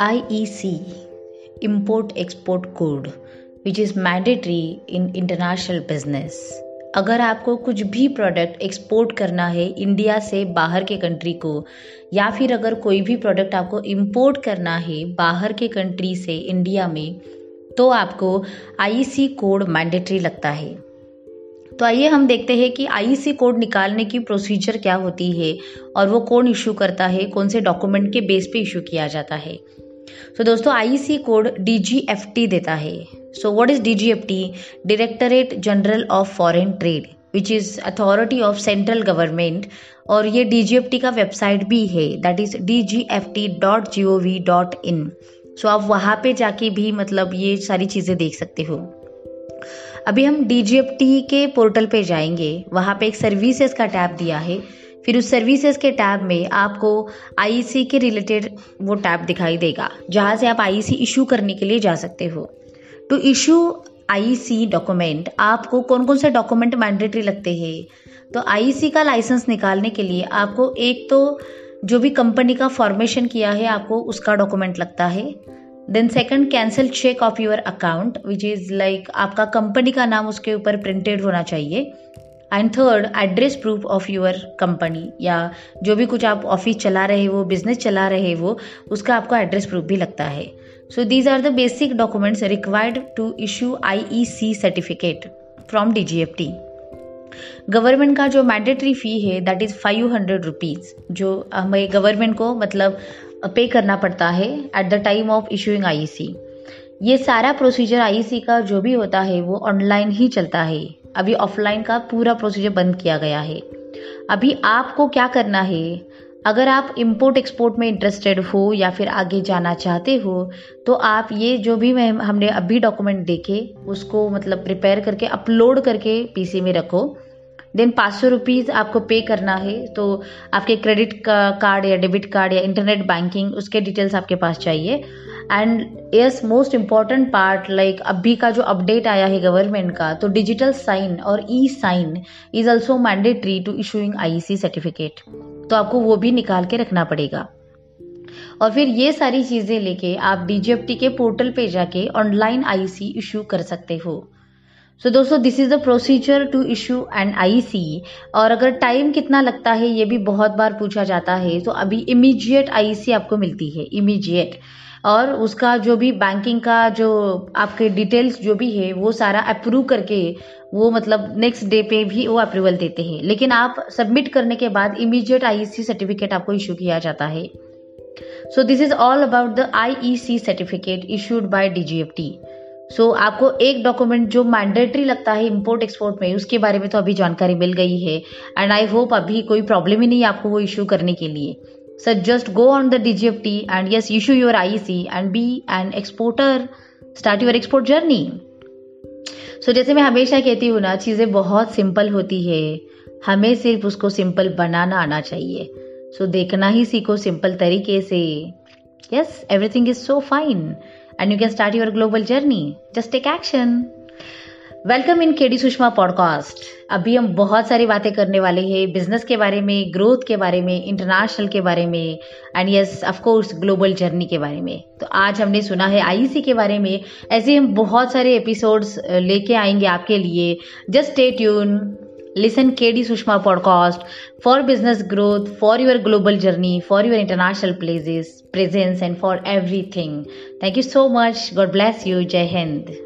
IEC Import Export Code, which is mandatory in international business. अगर आपको कुछ भी प्रोडक्ट एक्सपोर्ट करना है इंडिया से बाहर के कंट्री को, या फिर अगर कोई भी प्रोडक्ट आपको इंपोर्ट करना है बाहर के कंट्री से इंडिया में तो आपको आईसी कोड मैंडेटरी लगता है। तो आइए हम देखते हैं कि आईसी कोड निकालने की प्रोसीजर क्या होती है और वो कौन इशू करता है कौन से डॉक्यूमेंट के बेस पे इशू किया जाता है। तो so, दोस्तों आईसी कोड डीजीएफटी देता है। So what is DGFT directorate general of foreign trade which is authority of central government और ये डीजीएफटी का वेबसाइट भी है। That is D G F T dot G O V dot in so आप वहाँ पे जाके भी मतलब ये सारी चीज़ें देख सकते हो। अभी हम डीजीएफटी के पोर्टल पे जाएँगे। वहाँ पे एक सर्विसेज़ का टैब दिया है। फिर उस सर्विसेज़ के टैब में आपको आईसी के रिलेटेड वो टैब दिखाई देगा, जहाँ से आप आईसी इशू करने के लिए जा सकते हो। टू इशू आईसी डॉक्यूमेंट आपको कौन कौन से डॉक्यूमेंट मैंडेटरी लगते हैं? तो आईसी का लाइसेंस निकालने के लिए आपको एक तो जो भी कंपनी का फॉर्मेशन किया है, आपको उसका डॉक्यूमेंट लगता है। Then second cancel cheque of your account which is like आपका कंपनी का नाम उसके ऊपर प्रिंटेड होना चाहिए। And third address proof of your company या जो भी कुछ आप ऑफ़िस चला रहे हो बिज़नेस चला रहे हो, उसका आपको एड्रेस प्रूफ भी लगता है। So these are the basic documents required to issue I E C certificate from D G F T government का जो मैंडेटरी फ़ी है that is five hundred rupees जो हमें गवर्नमेंट को मतलब पे करना पड़ता है at the time of issuing I C ये सारा प्रोसीजर आई सी का जो भी होता है, वो ऑनलाइन ही चलता है। अभी ऑफलाइन का पूरा प्रोसीजर बंद किया गया है। अभी आपको क्या करना है? अगर आप इम्पोर्ट एक्सपोर्ट में इंटरेस्टेड हो या फिर आगे जाना चाहते हो तो आप ये जो भी मैं, हमने अभी डॉक्यूमेंट देखे, उसको मतलब प्रिपेयर करके अपलोड करके पीसी में रखो। देन पाँच सौ रुपीज़ आपको पे करना है तो आपके क्रेडिट का कार्ड या डेबिट कार्ड या इंटरनेट बैंकिंग उसके डिटेल्स आपके पास चाहिए। And yes most important part like अभी का जो अपडेट आया है गवर्नमेंट का तो डिजिटल साइन और e sign is also mandatory to issuing I certificate तो आपको वो भी निकाल के रखना पड़ेगा। और फिर ये सारी चीज़ें लेके आप डीजीएफटी के पोर्टल पे जाके ऑनलाइन आईसी इशू कर सकते हो। सो दोस्तों this is the procedure to issue an IC और अगर टाइम कितना लगता है, ये भी बहुत बार पूछा जाता है। तो अभी इमीजिएट आईसी आपको मिलती है इमीजिएट और उसका जो भी बैंकिंग का जो आपके डिटेल्स जो भी है, वो सारा अप्रूव करके, वो मतलब नेक्स्ट डे पे भी वो अप्रूवल देते हैं। लेकिन आप सबमिट करने के बाद इमीडिएट आईईसी सर्टिफिकेट आपको इशू किया जाता है। So this is all about the IEC certificate issued by DGFT so so, आपको एक डॉक्यूमेंट जो मैंडेटरी लगता है इम्पोर्ट एक्सपोर्ट में उसके बारे में तो अभी जानकारी मिल गई है। एंड आई होप अभी कोई प्रॉब्लम ही नहीं आपको वो इशू करने के लिए। So just go on the DGFT and yes, issue your IEC and be an exporter. Start your export journey. सो जैसे मैं हमेशा कहती हूँ ना चीज़ें बहुत सिंपल होती है। हमें सिर्फ़ उसको सिंपल बनाना आना चाहिए। सो so, देखना ही सीखो सिंपल तरीके से। Yes everything is so fine and you can start your global journey just take action welcome in KD Sushma podcast अभी हम बहुत सारी बातें करने वाले हैं बिज़नेस के बारे में ग्रोथ के बारे में इंटरनेशनल के बारे में and yes of course global journey के बारे में. तो आज हमने सुना है आईसी के बारे में. ऐसे हम बहुत सारे एपिसोड्स लेके आएँगे आपके लिए. Just stay tune Listen KD Sushma podcast for business growth, for your global journey, for your international places, presence and for everything. Thank you so much. God bless you. Jai Hind.